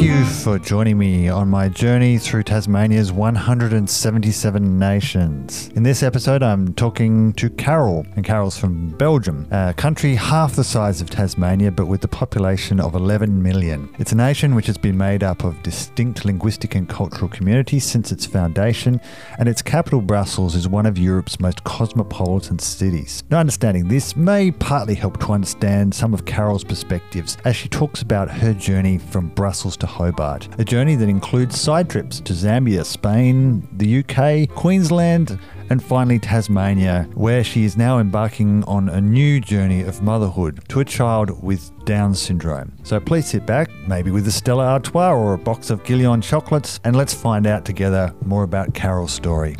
Thank you for joining me on my journey through Tasmania's 177 nations. In this episode, I'm talking to Carol, and Carol's from Belgium, a country half the size of Tasmania but with a population of 11 million. It's a nation which has been made up of distinct linguistic and cultural communities since its foundation, and its capital, Brussels, is one of Europe's most cosmopolitan cities. Now, understanding this may partly help to understand some of Carol's perspectives as she talks about her journey from Brussels to Hobart, a journey that includes side trips to Zambia, Spain, the UK, Queensland, and finally Tasmania, where she is now embarking on a new journey of motherhood to a child with Down syndrome. So please sit back, maybe with a Stella Artois or a box of Guylian chocolates, and let's find out together more about Carol's story.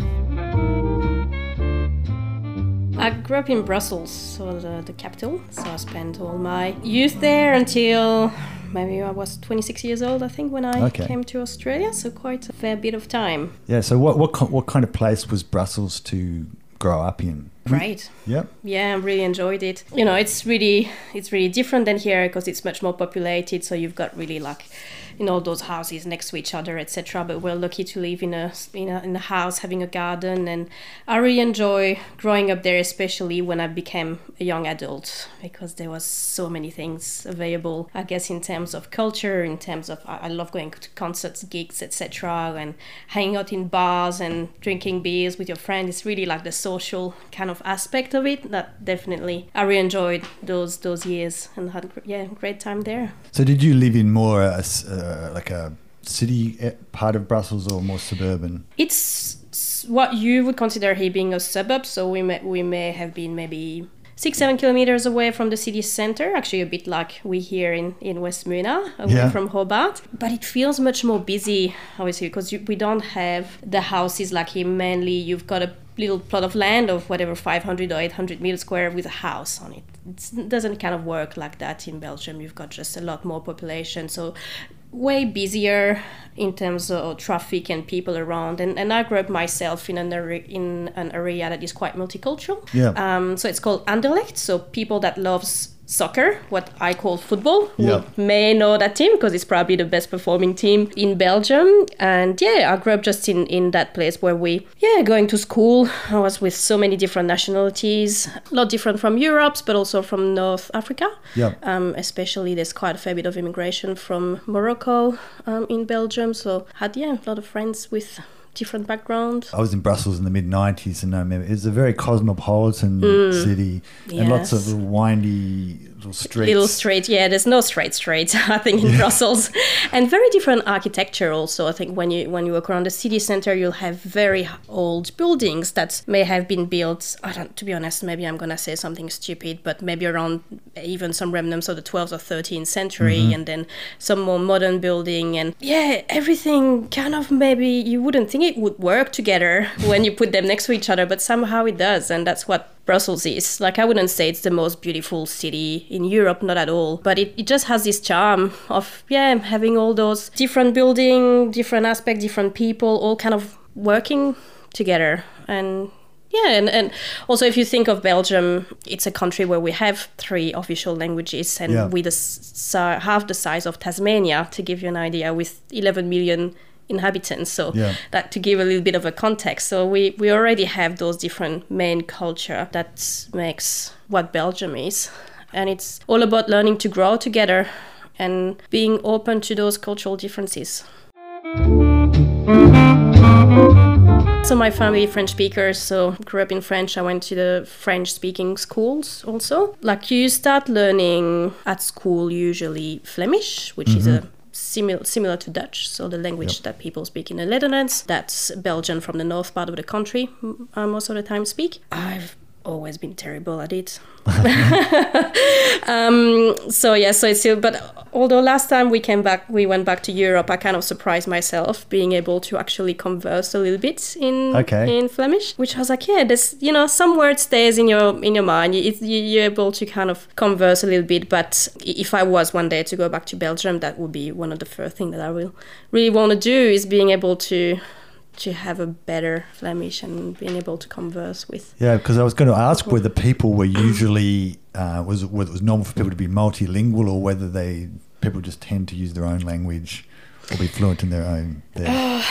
I grew up in Brussels, so the, the capital. So I spent all my youth there until maybe I was 26 years old, I think, when I Okay. came to Australia. So quite a fair bit of time. Yeah, so what, what, what kind of place was Brussels to grow up in? Great. yeah Yeah, I really enjoyed it. You know, it's really it's really different than here because it's much more populated. So you've got really like, you know, those houses next to each other, etc. But we're lucky to live in a in a in a house having a garden, and I really enjoy growing up there, especially when I became a young adult because there was so many things available. I guess in terms of culture, in terms of I, I love going to concerts, gigs, etc. And hanging out in bars and drinking beers with your friends. It's really like the social kind of aspect of it that definitely I really enjoyed those those years and had yeah great time there. So did you live in more a uh, like a city eh, part of Brussels or more suburban? It's what you would consider here being a suburb, so we may we may have been maybe six seven kilometers away from the city center. Actually, a bit like we here in in West Moonah, away Yeah. from Hobart. But it feels much more busy, obviously, because you, we don't have the houses like here. Mainly, you've got a little plot of land of whatever 500 or 800 meters square with a house on it. It doesn't kind of work like that in Belgium. You've got just a lot more population, so way busier in terms of traffic and people around. And, and I grew up myself in an area, in an area that is quite multicultural. Yeah. Um, so it's called Anderlecht. So people that loves soccer, what I call football, Yeah. would may know that team because it's probably the best performing team in Belgium. And yeah, I grew up just in, in that place where we, yeah, going to school. I was with so many different nationalities, a lot different from Europe's, but also from North Africa. Yeah. Um, especially there's quite a fair bit of immigration from Morocco um, in Belgium. So had yeah, a lot of friends with different backgrounds. I was in Brussels in the mid '90s, and I remember it was a very cosmopolitan mm. city, and lots of windy little streets. Little straight, yeah. There's no straight streets, I think, in Brussels, and very different architecture. Also, I think when you when you walk around the city center, you'll have very old buildings that may have been built. I don't. To be honest, maybe I'm gonna say something stupid, but maybe around even some remnants of the 12th or 13th century, mm-hmm. and then some more modern building, and yeah, everything kind of maybe you wouldn't think it would work together when you put them next to each other, but somehow it does, and that's what Brussels is. Like, I wouldn't say it's the most beautiful city in Europe, not at all, but it, it just has this charm of, yeah, having all those different building, different aspects, different people, all kind of working together. And yeah, and, and also if you think of Belgium, it's a country where we have three official languages and Yeah. with a s- si- half the size of Tasmania, to give you an idea, with 11 million inhabitants. So Yeah. that to give a little bit of a context. So we, we already have those different main culture that makes what Belgium is. And it's all about learning to grow together and being open to those cultural differences. So my family French speakers, so grew up in French. I went to the French speaking schools also. Like you start learning at school usually Flemish, which is a similar similar to Dutch, so the language that people speak in the Netherlands. That's Belgian from the north part of the country uh, most of the time speak. I've always been terrible at it. um, so yeah, so it's still. But although last time we came back, we went back to Europe. I kind of surprised myself being able to actually converse a little bit in Okay. in Flemish, which I was like, yeah, there's you know some word stays in your in your mind. You, you- you're able to kind of converse a little bit. But if I was one day to go back to Belgium, that would be one of the first things that I will really want to do is being able to to have a better Flemish and being able to converse with. Yeah, because I was going to ask whether people were usually uh, was whether it was normal for people to be multilingual or whether they people just tend to use their own language be fluent in their own? There?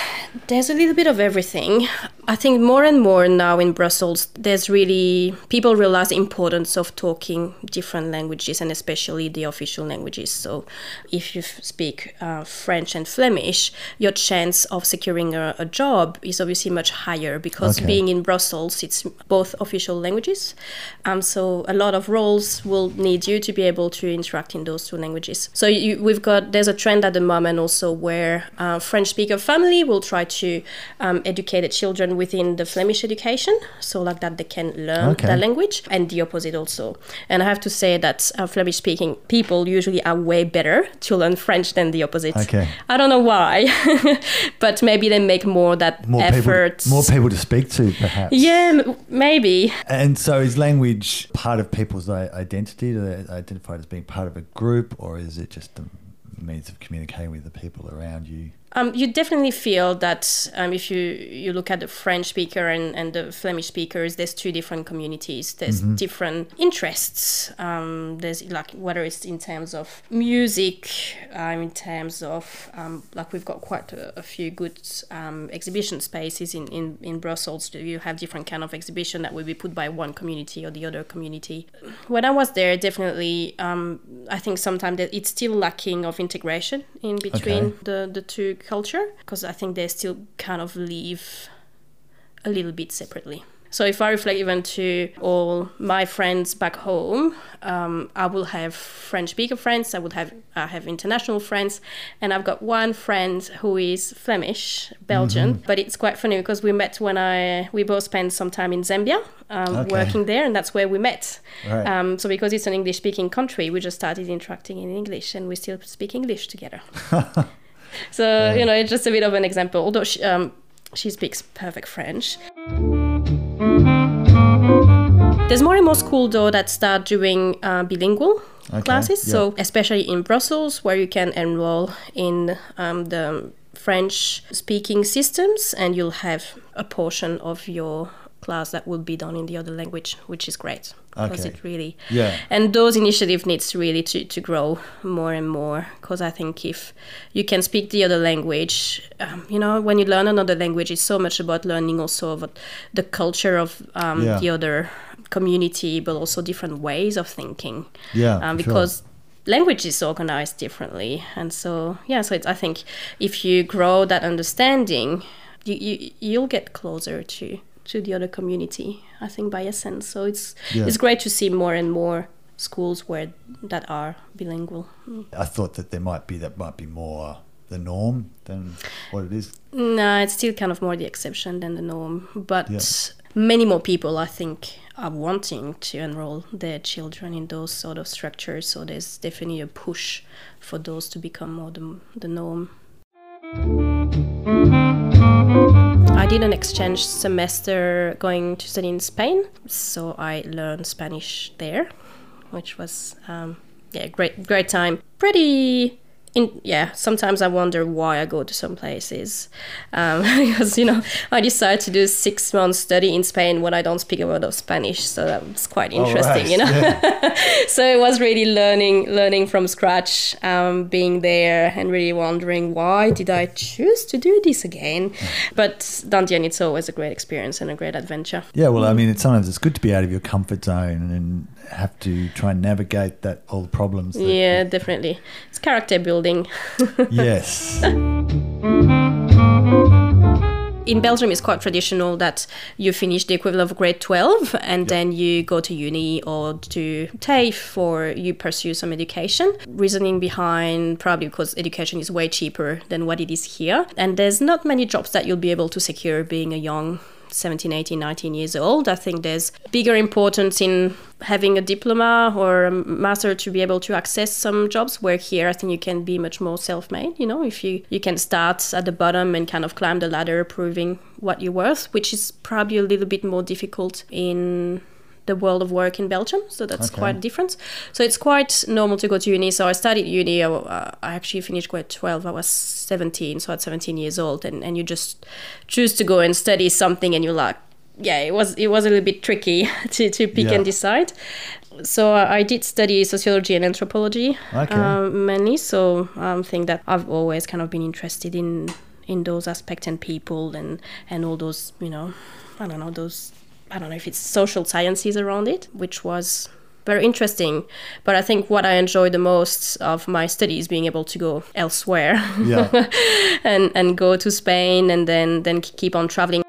There's a little bit of everything. I think more and more now in Brussels, there's really people realize the importance of talking different languages and especially the official languages. So, if you f- speak uh, French and Flemish, your chance of securing a, a job is obviously much higher because Okay. being in Brussels, it's both official languages. Um, so, a lot of roles will need you to be able to interact in those two languages. So, you, we've got there's a trend at the moment also where uh, French speaker family will try to um, educate the children within the Flemish education, so like that they can learn Okay. the language, and the opposite also. And I have to say that uh, Flemish speaking people usually are way better to learn French than the opposite. Okay. I don't know why, but maybe they make more that More effort. people, more people to speak to, perhaps. Yeah, m- maybe. And so, is language part of people's identity? Do they identify as being part of a group, or is it just a means of communicating with the people around you? Um, you definitely feel that um, if you, you look at the French speaker and, and the Flemish speakers, there's two different communities. There's different interests. Um, there's like whether it's in terms of music, um, in terms of um, like we've got quite a, a few good um, exhibition spaces in, in, in Brussels. You have different kind of exhibition that will be put by one community or the other community. When I was there, definitely, um, I think sometimes it's still lacking of integration in between Okay. the the two culture because I think they still kind of live a little bit separately. So if I reflect even to all my friends back home, um, I will have French speaker friends. I would have I have international friends, and I've got one friend who is Flemish, Belgian. But it's quite funny because we met when I we both spent some time in Zambia, um, Okay. working there, and that's where we met. Right. Um, so because it's an English speaking country, we just started interacting in English, and we still speak English together. So you know, it's just a bit of an example. Although she, um, she speaks perfect French. There's more and more schools though that start doing uh, bilingual Okay, classes. yeah. So especially in Brussels, where you can enroll in um, the French-speaking systems, and you'll have a portion of your class that will be done in the other language, which is great because Okay. it really Yeah. and those initiative needs really to, to grow more and more because i think if you can speak the other language um, you know when you learn another language it's so much about learning also about the culture of um, Yeah. the other community but also different ways of thinking Yeah, um, for sure. because language is organized differently and so yeah so it's, i think if you grow that understanding you, you you'll get closer to to the other community i think by essence so it's Yeah. it's great to see more and more schools where that are bilingual. I thought that there might be that might be more the norm than what it is. no it's still kind of more the exception than the norm but Yeah. many more people i think are wanting to enroll their children in those sort of structures so there's definitely a push for those to become more the, the norm I did an exchange semester going to study in Spain, so I learned Spanish there, which was um, yeah great great time. Pretty. In, yeah, sometimes I wonder why I go to some places um, because you know I decided to do six months study in Spain when I don't speak a word of Spanish, so that was quite interesting, right, you know. yeah. so it was really learning learning from scratch um, being there and really wondering why did i choose to do this again but Dantian, it's always a great experience and a great adventure Yeah, well, I mean, it's, sometimes it's good to be out of your comfort zone and have to try and navigate that all the problems. That, yeah definitely it's character building Yes. in belgium it's quite traditional that you finish the equivalent of grade 12 and then you go to uni or to TAFE or you pursue some education reasoning behind probably because education is way cheaper than what it is here and there's not many jobs that you'll be able to secure being a young 17 18 19 years old i think there's bigger importance in having a diploma or a master to be able to access some jobs where here i think you can be much more self-made you know if you you can start at the bottom and kind of climb the ladder proving what you're worth which is probably a little bit more difficult in the world of work in Belgium, so that's Okay. quite a difference. So it's quite normal to go to uni. So I studied uni. I, uh, I actually finished grade twelve. I was seventeen, so at seventeen years old, and, and you just choose to go and study something, and you're like, yeah, it was it was a little bit tricky to, to pick Yeah. and decide. so I did study sociology and anthropology Okay. um, mainly. So I think that I've always kind of been interested in in those aspects and people and and all those you know I don't know those I don't know if it's social sciences around it, which was very interesting. But I think what I enjoyed the most of my studies being able to go elsewhere Yeah. and and go to Spain and then then keep on traveling.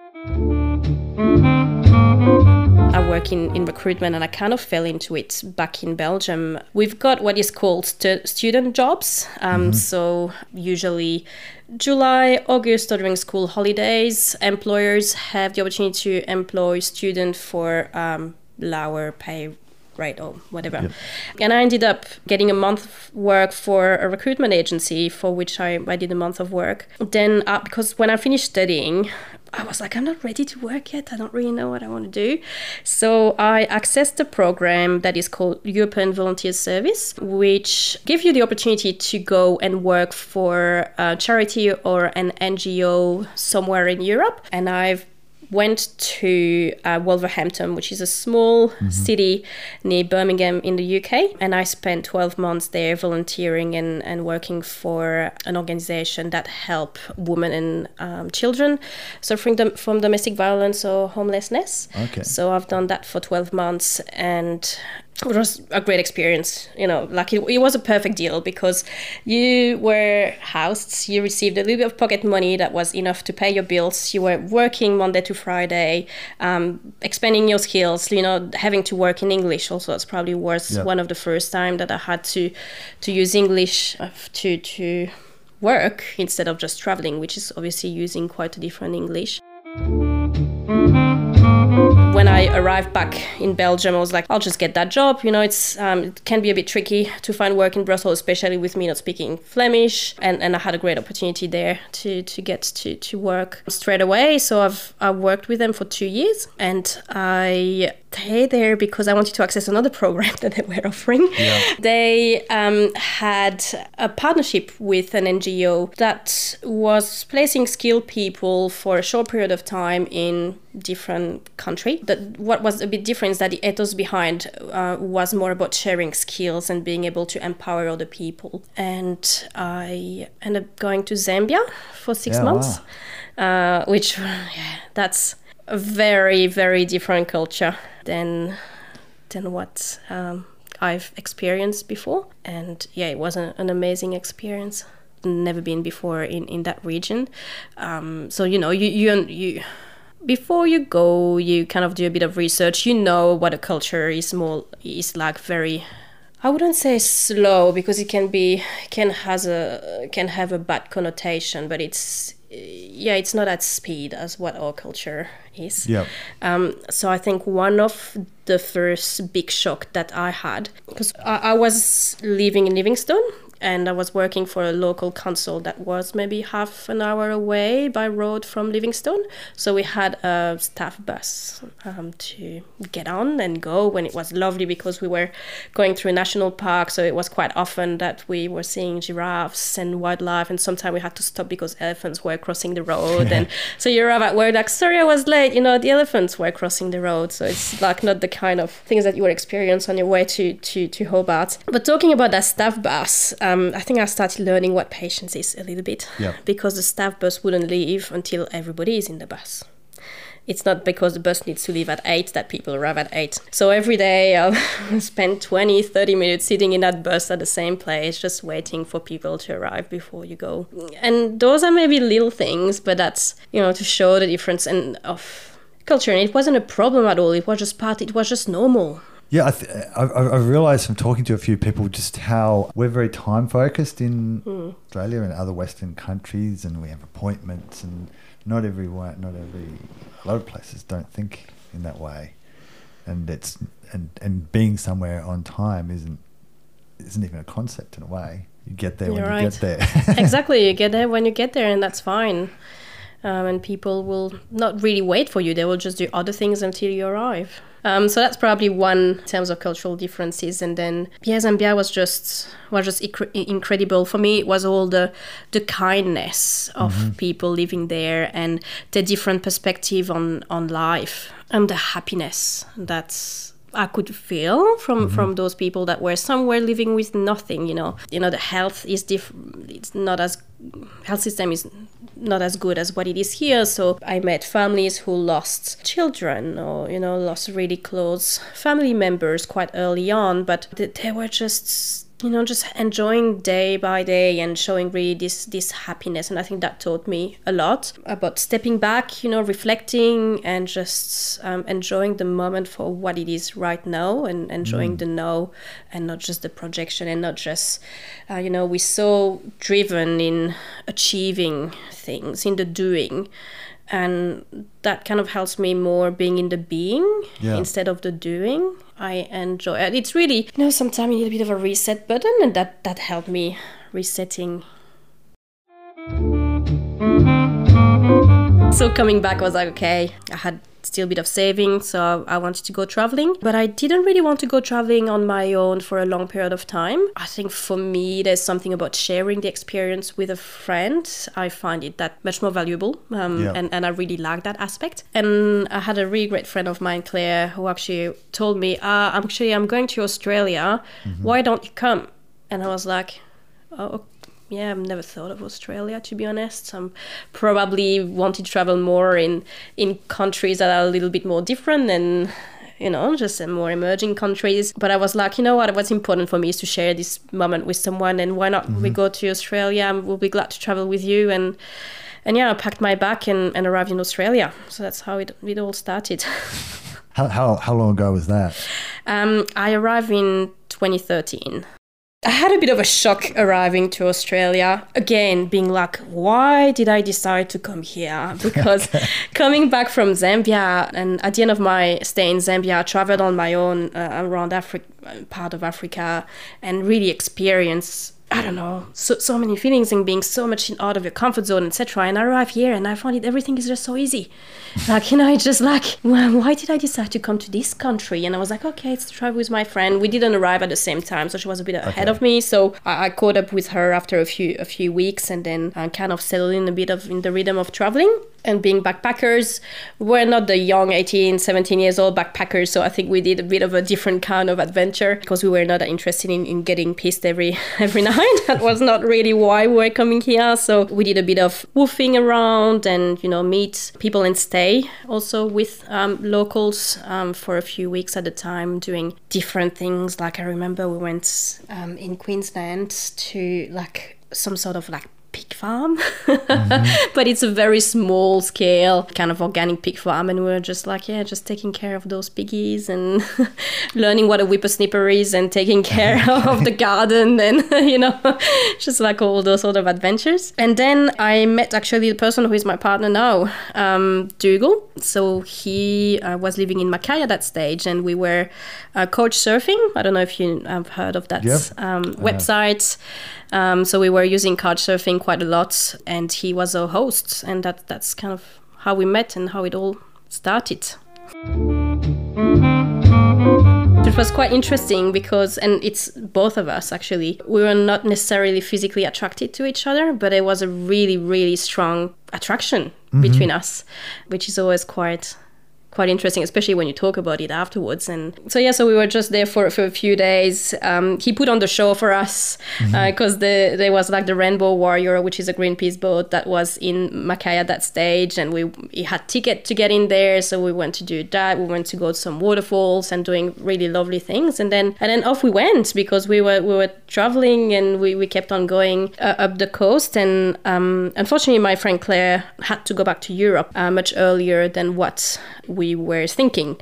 Work in, in recruitment and I kind of fell into it back in Belgium. We've got what is called stu- student jobs. Um, So, usually July, August, or during school holidays, employers have the opportunity to employ students for um, lower pay rate or whatever. And I ended up getting a month of work for a recruitment agency for which I, I did a month of work. Then, uh, because when I finished studying, I was like, I'm not ready to work yet. I don't really know what I want to do. So I accessed a program that is called European Volunteer Service, which gives you the opportunity to go and work for a charity or an NGO somewhere in Europe. And I've went to uh, Wolverhampton, which is a small city near Birmingham in the UK. And I spent 12 months there volunteering and, and working for an organization that help women and um, children suffering dom- from domestic violence or homelessness. Okay. So I've done that for 12 months and it was a great experience you know like it, it was a perfect deal because you were housed you received a little bit of pocket money that was enough to pay your bills you were working monday to friday um, expanding your skills you know having to work in english also it's probably was Yeah. one of the first time that i had to to use english uh, to to work instead of just traveling which is obviously using quite a different english when I arrived back in Belgium, I was like, I'll just get that job. You know, it's um, it can be a bit tricky to find work in Brussels, especially with me not speaking Flemish. And, and I had a great opportunity there to, to get to, to work straight away. So I've I worked with them for two years, and I stayed there because I wanted to access another program that they were offering. They um, had a partnership with an NGO that was placing skilled people for a short period of time in different country. That what was a bit different is that the ethos behind uh, was more about sharing skills and being able to empower other people. And I ended up going to Zambia for six Yeah, months, uh, which yeah, that's a very very different culture than than what um, I've experienced before. And yeah, it was an, an amazing experience. Never been before in, in that region. Um, so you know, you you you before you go, you kind of do a bit of research. You know what a culture is more is like very. I wouldn't say slow because it can be can has a can have a bad connotation, but it's yeah, it's not at speed as what our culture is. Yep. Um, so I think one of the first big shock that I had, because I, I was living in Livingstone and I was working for a local council that was maybe half an hour away by road from Livingstone. So we had a staff bus um, to get on and go when it was lovely because we were going through a national park. So it was quite often that we were seeing giraffes and wildlife, and sometimes we had to stop because elephants were crossing the road. and so you arrive at work like, sorry, I was late. You know, the elephants were crossing the road. So it's like not the kind of things that you would experience on your way to to to Hobart. But talking about that staff bus, um, Um, I think I started learning what patience is a little bit Yeah. because the staff bus wouldn't leave until everybody is in the bus. It's not because the bus needs to leave at 8 that people arrive at 8. So every day I'll spend 20, 30 minutes sitting in that bus at the same place, just waiting for people to arrive before you go. And those are maybe little things, but that's, you know, to show the difference and of culture. And it wasn't a problem at all. It was just part, it was just normal. Yeah, I, th- I, I I've realised from talking to a few people just how we're very time focused in Australia and other Western countries, and we have appointments, and not everyone, not every, a lot of places don't think in that way, and it's and and being somewhere on time isn't isn't even a concept in a way. You get there when You're you right. get there. exactly. You get there when you get there, and that's fine. Um, and people will not really wait for you. They will just do other things until you arrive. Um, so that's probably one in terms of cultural differences. And then yeah, Zambia was just was just incre- incredible for me. It was all the the kindness of people living there and the different perspective on on life and the happiness. That's I could feel from from those people that were somewhere living with nothing. You know, you know the health is different. It's not as health system is not as good as what it is here. So I met families who lost children or you know lost really close family members quite early on, but they were just you know just enjoying day by day and showing really this this happiness. And i think that taught me a lot about stepping back you know reflecting and just um, enjoying the moment for what it is right now and enjoying the now and not just the projection and not just uh, you know we're so driven in achieving things in the doing. And that kind of helps me more being in the being Yeah. instead of the doing i enjoy it. It's really you know sometimes you need a bit of a reset button and that that helped me resetting so coming back I was like okay i had still a bit of savings so i wanted to go traveling. But i didn't really want to go traveling on my own for a long period of time. I think for me there's something about sharing the experience with a friend. I find it that much more valuable um, Yeah. and, and i really like that aspect. And i had a really great friend of mine claire who actually told me uh, actually i'm going to australia. Why don't you come? And i was like oh yeah, I've never thought of Australia to be honest. I'm probably want to travel more in in countries that are a little bit more different than you know, just in more emerging countries. But I was like, you know what, what's important for me is to share this moment with someone and why not we go to Australia we'll be glad to travel with you and and yeah, I packed my bag and, and arrived in Australia. So that's how it, it all started. How, how, how long ago was that? Um, I arrived in 2013. I had a bit of a shock arriving to Australia. Again, being like, why did I decide to come here? Because coming back from Zambia, and at the end of my stay in Zambia, I traveled on my own uh, around Africa, part of Africa, and really experienced. I don't know, so, so many feelings and being so much in, out of your comfort zone, etc. And I arrived here and I found it everything is just so easy. Like, you know, it's just like, well, why did I decide to come to this country? And I was like, okay, it's to travel with my friend. We didn't arrive at the same time, so she was a bit ahead Okay. of me. So I, I caught up with her after a few a few weeks and then I kind of settled in a bit of in the rhythm of traveling and being backpackers. We're not the young 18, 17 years old backpackers, so I think we did a bit of a different kind of adventure because we were not interested in, in getting pissed every every night. that was not really why we were coming here. So we did a bit of woofing around and you know meet people and stay also with um, locals um, for a few weeks at a time, doing different things. Like I remember we went um, in Queensland to like some sort of like pig farm. But it's a very small scale kind of organic pig farm and we were just like yeah just taking care of those piggies and learning what a whippersnipper is and taking care of the garden and you know just like all those sort of adventures. And then i met actually the person who is my partner now um, dougal. So he uh, was living in mackay at that stage and we were uh, couch surfing. I don't know if you have heard of that Yep. um, website. Um, so we were using quite a lot, and he was a host, and that that's kind of how we met and how it all started. It was quite interesting because, and it's both of us actually, we were not necessarily physically attracted to each other, but it was a really, really strong attraction mm-hmm. between us, which is always quite quite interesting, especially when you talk about it afterwards. And so yeah, so we were just there for, for a few days. Um, he put on the show for us because the there was like the Rainbow Warrior, which is a Greenpeace boat that was in Mackay at that stage, and we he had ticket to get in there, so we went to do that. We went to go to some waterfalls and doing really lovely things, and then and then off we went because we were we were traveling and we, we kept on going uh, up the coast. And um, unfortunately, my friend Claire had to go back to Europe uh, much earlier than what we were thinking.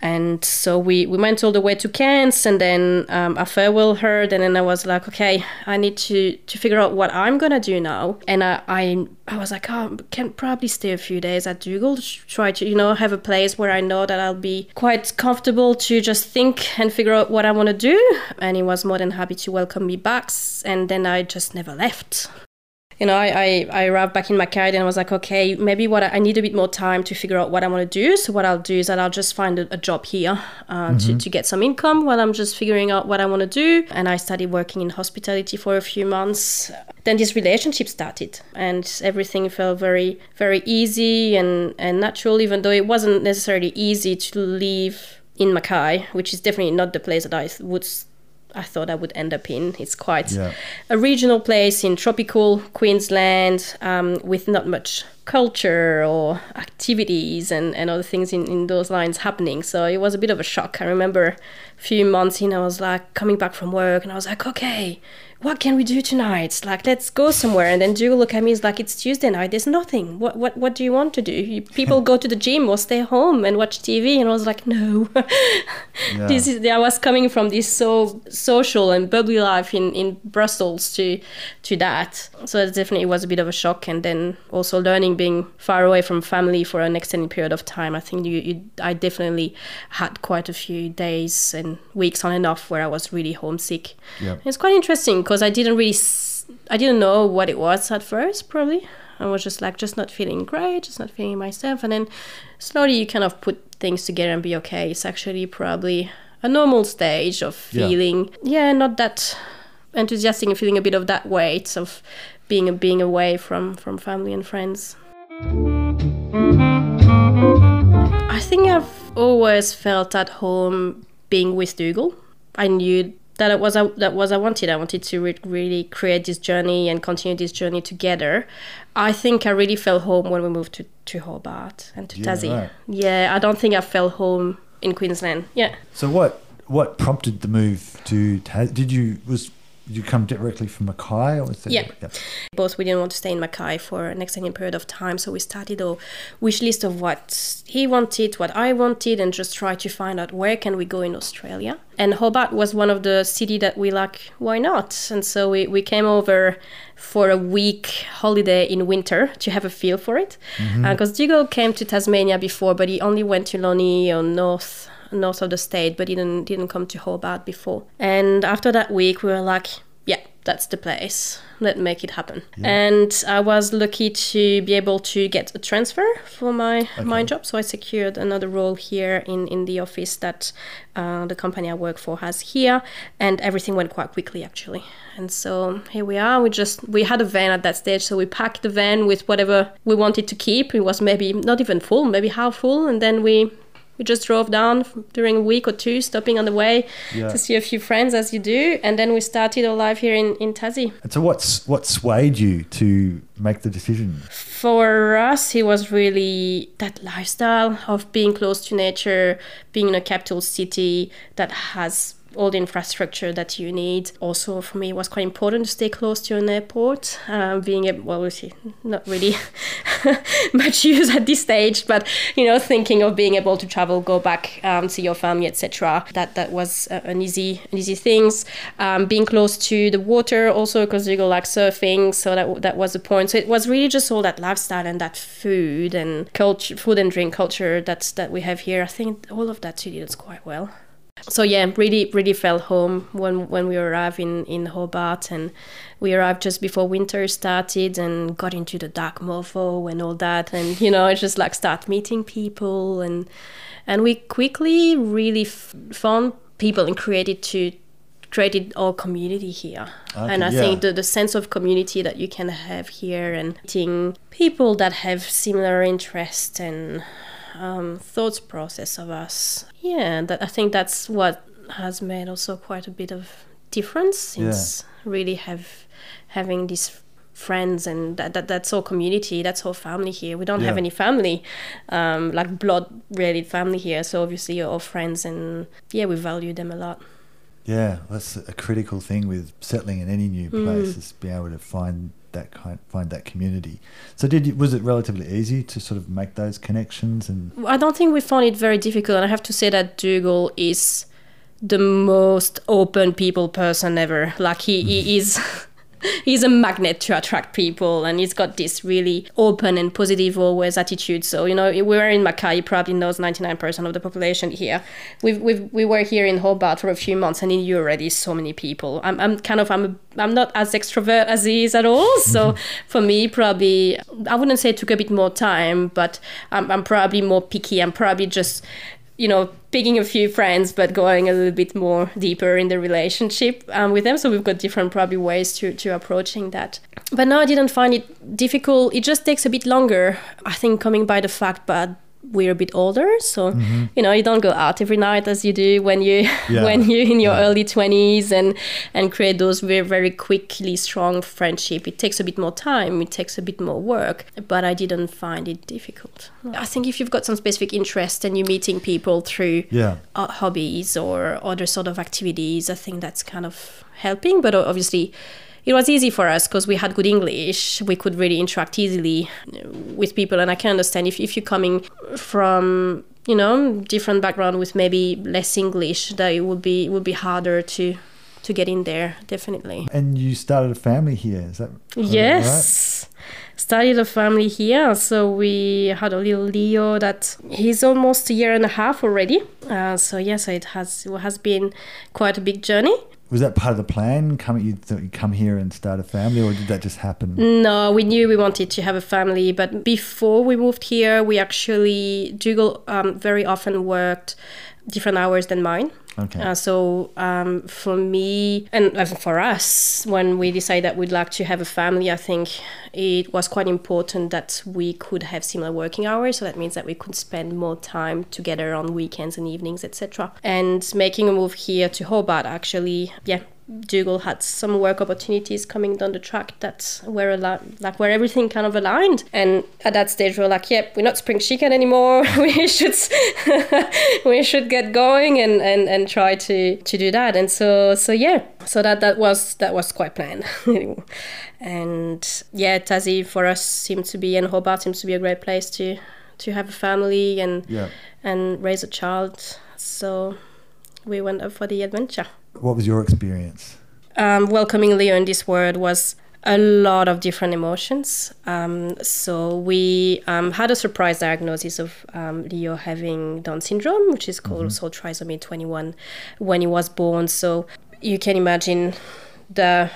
And so we, we went all the way to Cairns and then um, I farewell her. And then I was like, okay, I need to, to figure out what I'm going to do now. And I, I, I was like, oh, I can probably stay a few days at Dougal, try to, you know, have a place where I know that I'll be quite comfortable to just think and figure out what I want to do. And he was more than happy to welcome me back. And then I just never left you know, I, I, I arrived back in Mackay and I was like, okay, maybe what I, I need a bit more time to figure out what I want to do. So what I'll do is that I'll just find a, a job here uh, to, to get some income while I'm just figuring out what I want to do. And I started working in hospitality for a few months. Then this relationship started and everything felt very, very easy and, and natural, even though it wasn't necessarily easy to leave in Mackay, which is definitely not the place that I would I thought I would end up in. It's quite Yeah. a regional place in tropical Queensland um, with not much culture or activities and, and other things in, in those lines happening. So it was a bit of a shock. I remember a few months in, I was like coming back from work and I was like, okay, what can we do tonight? Like, let's go somewhere. And then Dougal look at me, he's like, it's Tuesday night, there's nothing. What, what, what do you want to do? You, people go to the gym or stay home and watch TV. And I was like, no. this is, I was coming from this so social and bubbly life in, in Brussels to, to that. So it definitely was a bit of a shock. And then also learning being far away from family for an extended period of time. I think you, you I definitely had quite a few days and weeks on and off where I was really homesick. Yep. It's quite interesting because I didn't really, s- I didn't know what it was at first, probably. I was just like, just not feeling great, just not feeling myself. And then slowly you kind of put things together and be okay. It's actually probably a normal stage of Yeah. feeling, yeah, not that enthusiastic and feeling a bit of that weight of being being away from from family and friends. I think I've always felt at home being with Dougal. I knew that was a, that was I wanted. I wanted to re- really create this journey and continue this journey together. I think I really felt home when we moved to, to Hobart and to Yeah, Tassie. right. Yeah, I don't think I felt home in Queensland. Yeah. So what what prompted the move to Tas? Did you was you come directly from Mackay or was that? Yeah. Yep. both we didn't want to stay in Mackay for an extended period of time, so we started a wish list of what he wanted, what I wanted, and just try to find out where can we go in Australia. And Hobart was one of the city that we like. Why not? And so we, we came over for a week holiday in winter to have a feel for it, mm-hmm. uh, because Dougal came to Tasmania before, but he only went to Lonnie or North north of the state, but didn't didn't come to Hobart before. And after that week, we were like, yeah, that's the place. Let's make it happen. And I was lucky to be able to get a transfer for my my job, so I secured another role here in in the office that uh, the company I work for has here, and everything went quite quickly actually. And so here we are. We just we had a van at that stage, so we packed the van with whatever we wanted to keep. It was maybe not even full, maybe half full, and then we we just drove down during a week or two, stopping on the way Yeah. to see a few friends, as you do, and then we started our life here in, in Tassie. And so what's what swayed you to make the decision? For us, it was really that lifestyle of being close to nature, being in a capital city that has all the infrastructure that you need. Also, for me, it was quite important to stay close to an airport. Um, being able, well, obviously, not really much use at this stage, but you know, thinking of being able to travel, go back um, to your family, etc. That that was uh, an easy, an easy things. Um, being close to the water, also because you go like surfing, so that that was the point. So it was really just all that lifestyle and that food and culture, food and drink culture that's that we have here. I think all of that suited us quite well. So yeah, really, really felt home when when we arrived in in Hobart, and we arrived just before winter started, and got into the dark mofo and all that, and you know, just like start meeting people, and and we quickly really f- found people and created to created our community here. and I yeah. think the, the sense of community that you can have here and meeting people that have similar interests and um, thoughts process of us. Yeah, that I think that's what has made also quite a bit of difference since really have having these friends and that, that that's all community that's all family here. We don't have any family um, like blood related family here. So obviously our friends and yeah we value them a lot. Yeah, that's a critical thing with settling in any new Mm. place is being able to find that kind, find that community. So, did you, was it relatively easy to sort of make those connections and I don't think we found it very difficult. And I have to say that Dougal is the most open people person ever. Like he, he mm-hmm. is he's a magnet to attract people and he's got this really open and positive always attitude. So, you know, we were in Mackay, he probably knows 99% of the population here. We've, we've, we were here in Hobart for a few months and he knew already so many people. I'm, I'm kind of, I'm, a, I'm not as extrovert as he is at all. So for me, probably, I wouldn't say it took a bit more time, but I'm, I'm probably more picky. I'm probably just you know, picking a few friends, but going a little bit more deeper in the relationship um, with them. So we've got different probably ways to, to approaching that. But no, I didn't find it difficult. It just takes a bit longer. I think coming by the fact, but we're a bit older so you know you don't go out every night as you do when you Yeah. when you're in your Yeah. early 20s and and create those very very quickly strong friendship it takes a bit more time it takes a bit more work but i didn't find it difficult i think if you've got some specific interest and you're meeting people through Yeah. uh, hobbies or other sort of activities i think that's kind of helping but obviously it was easy for us because we had good english we could really interact easily uh, with people and i can understand if, if you're coming from you know different background with maybe less english that it would be it would be harder to to get in there definitely And you started a family here. Is that that right? Yes. Started a family here. So we had a little Leo that he's almost a year and a half already. Uh, so yes, it has it has been quite a big journey. Was that part of the plan? Come you come here and start a family, or did that just happen? No, we knew we wanted to have a family, but before we moved here, we actually Dougal um, very often worked different hours than mine. Okay. Uh, so um, for me and for us, when we decided that we'd like to have a family, I think it was quite important that we could have similar working hours. So that means that we could spend more time together on weekends and evenings, etc. And making a move here to Hobart, actually, yeah. Dougal had some work opportunities coming down the track that were al- like where everything kind of aligned. And at that stage, we are like, "Yep, we're not spring chicken anymore. we should we should get going and, and, and try to, to do that." And so so yeah, so that that was that was quite planned. and yeah, Tassie for us seemed to be and Hobart seems to be a great place to to have a family and Yeah. and raise a child. So we went up for the adventure What was your experience? um, welcoming Leo in this world was a lot of different emotions. Um, so we um, had a surprise diagnosis of um, Leo having Down syndrome, which is called also trisomy 21, when he was born. So you can imagine the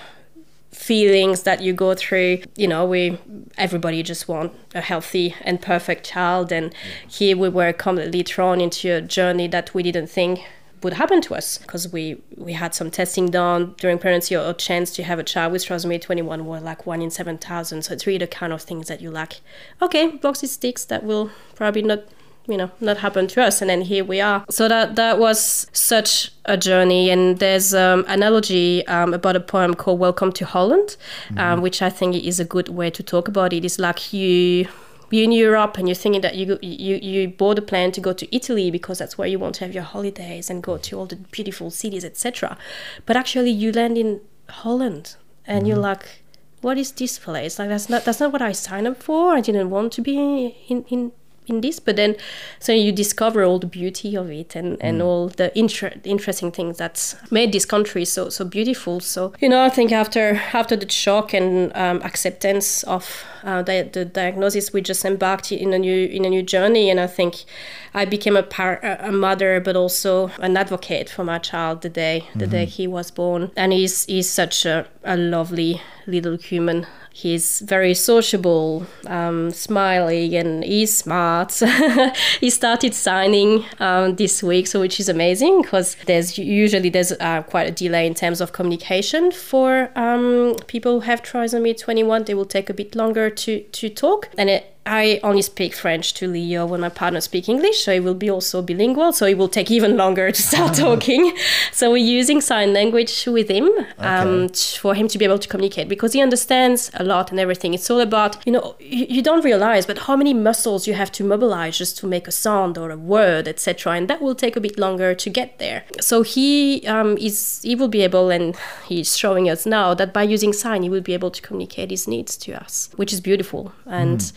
feelings that you go through you know we everybody just want a healthy and perfect child and here we were completely thrown into a journey that we didn't think would happen to us because we we had some testing done during pregnancy or a chance to have a child with trisomy 21 were like one in 7000 so it's really the kind of things that you like okay boxes sticks that will probably not you know not happen to us and then here we are. So that that was such a journey and there's um, analogy um, about a poem called welcome to holland um, which i think is a good way to talk about it. It's like you you're in Europe and you're thinking that you you you bought a plan to go to Italy because that's where you want to have your holidays and go to all the beautiful cities, etc. But actually, you land in Holland and you're mm-hmm. like, "What is this place? Like that's not that's not what I signed up for. I didn't want to be in in." In this, but then, so you discover all the beauty of it and, and all the inter- interesting things that's made this country so so beautiful. So you know, I think after after the shock and um, acceptance of uh, the, the diagnosis, we just embarked in a new in a new journey, and I think I became a par- a a mother, but also an advocate for my child the day the day he was born. And he's he's such a, a lovely little human. He's very sociable, um, smiley, and he's smart. he started signing um, this week, so which is amazing because there's usually there's uh, quite a delay in terms of communication for um, people who have trisomy 21. They will take a bit longer to to talk, and it, I only speak French to Leo when my partner speaks English, so he will be also bilingual. So it will take even longer to start talking. So we're using sign language with him um, for him to be able to communicate because he understands a lot and everything. It's all about you know you, you don't realize, but how many muscles you have to mobilize just to make a sound or a word, etc. And that will take a bit longer to get there. So he um, is he will be able, and he's showing us now that by using sign, he will be able to communicate his needs to us, which is beautiful and.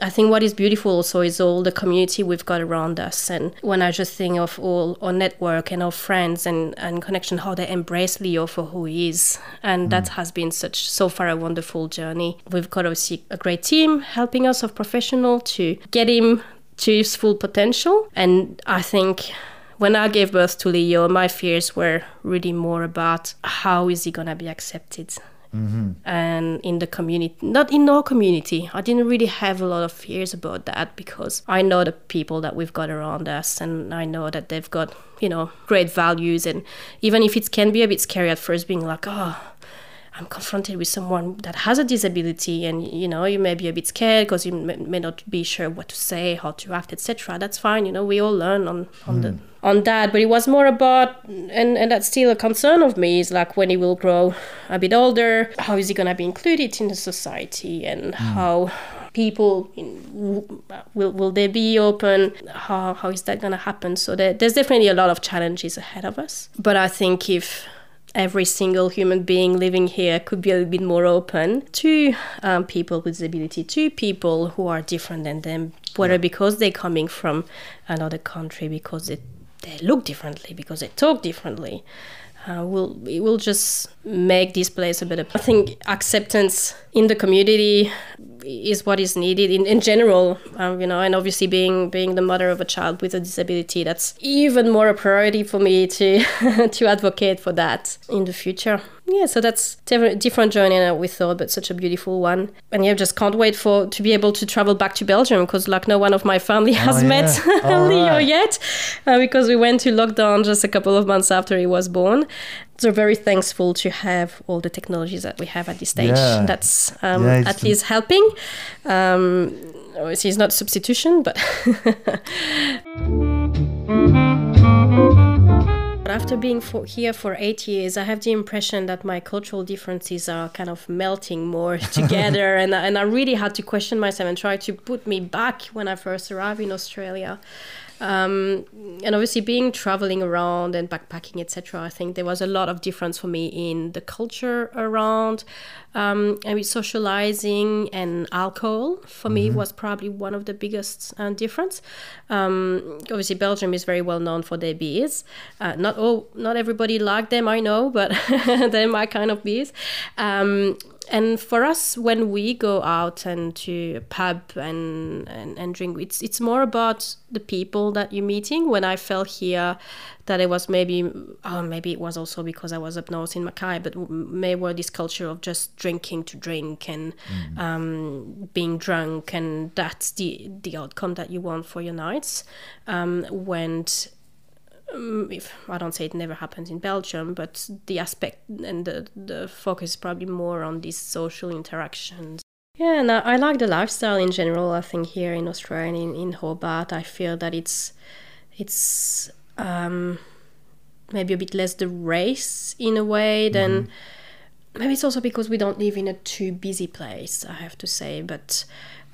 I think what is beautiful also is all the community we've got around us. And when I just think of all our network and our friends and, and connection, how they embrace Leo for who he is. And that mm. has been such, so far, a wonderful journey. We've got obviously a great team helping us of professional to get him to his full potential. And I think when I gave birth to Leo, my fears were really more about how is he gonna be accepted Mm-hmm. and in the community not in our community. I didn't really have a lot of fears about that because i know the people that we've got around us and i know that they've got you know great values. And even if it can be a bit scary at first being like oh I'm confronted with someone that has a disability, and you know, you may be a bit scared because you may, may, not be sure what to say, how to act, etc. That's fine. You know, we all learn on on mm. the on that but it was more about and and that's still a concern of me is like when he will grow a bit older how is he going to be included in the society and mm. how people in, will will they be open how how is that going to happen so there, there's definitely a lot of challenges ahead of us but i think if every single human being living here could be a little bit more open to um, people with disability, to people who are different than them, whether yeah. because they're coming from another country, because they, they look differently, because they talk differently uh, will it will just make this place a better. Place. I think acceptance in the community is what is needed in, in general, um, you know, and obviously being being the mother of a child with a disability, that's even more a priority for me to to advocate for that in the future yeah, so that's a different journey than we thought, but such a beautiful one. And yeah, just can't wait for to be able to travel back to Belgium because like no one of my family oh, has oh, yeah. met Leo right. yet, uh, because we went to lockdown just a couple of months after he was born. So very thankful to have all the technologies that we have at this stage. Yeah. That's um, yeah, at least helping. Um, obviously, it's not substitution, but. after being for here for eight years, I have the impression that my cultural differences are kind of melting more together, and and I really had to question myself and try to put me back when I first arrived in Australia. Um, and obviously, being traveling around and backpacking, etc., I think there was a lot of difference for me in the culture around. Um, and with socializing and alcohol, for mm-hmm. me, was probably one of the biggest uh, difference. Um, obviously, Belgium is very well known for their beers. Uh, not all, not everybody like them, I know, but they're my kind of beers. Um, and for us when we go out and to a pub and, and, and drink it's it's more about the people that you're meeting when i felt here that it was maybe oh, maybe it was also because i was up north in mackay but maybe were this culture of just drinking to drink and mm. um, being drunk and that's the the outcome that you want for your nights um, when um, if I don't say it never happens in Belgium, but the aspect and the, the focus is probably more on these social interactions. Yeah, and I, I like the lifestyle in general. I think here in Australia, in, in Hobart, I feel that it's it's um, maybe a bit less the race in a way than. Mm-hmm. Maybe it's also because we don't live in a too busy place. I have to say, but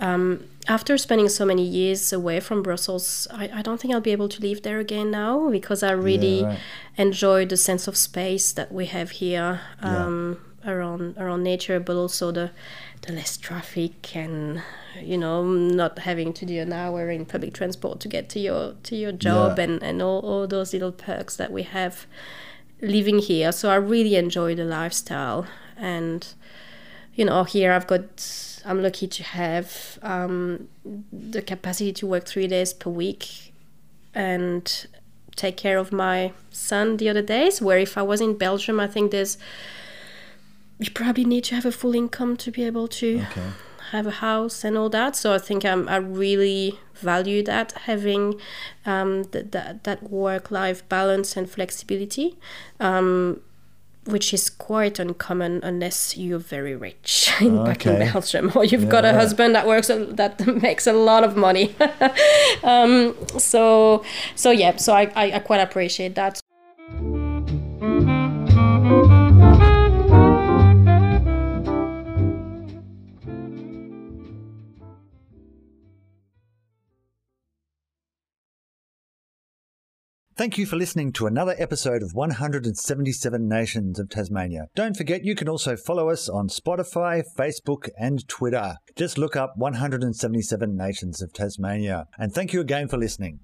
um, after spending so many years away from Brussels, I, I don't think I'll be able to live there again now because I really yeah, right. enjoy the sense of space that we have here um, yeah. around around nature, but also the the less traffic and you know not having to do an hour in public transport to get to your to your job yeah. and and all, all those little perks that we have living here. So I really enjoy the lifestyle and you know here I've got I'm lucky to have um, the capacity to work three days per week and take care of my son the other days. Where if I was in Belgium, I think there's you probably need to have a full income to be able to okay. have a house and all that. So I think I'm, I really value that having um, that that, that work life balance and flexibility. Um, which is quite uncommon unless you're very rich in okay. back in Belgium or you've yeah. got a husband that works a, that makes a lot of money. um, so so yeah, so I, I, I quite appreciate that. Thank you for listening to another episode of 177 Nations of Tasmania. Don't forget you can also follow us on Spotify, Facebook, and Twitter. Just look up 177 Nations of Tasmania. And thank you again for listening.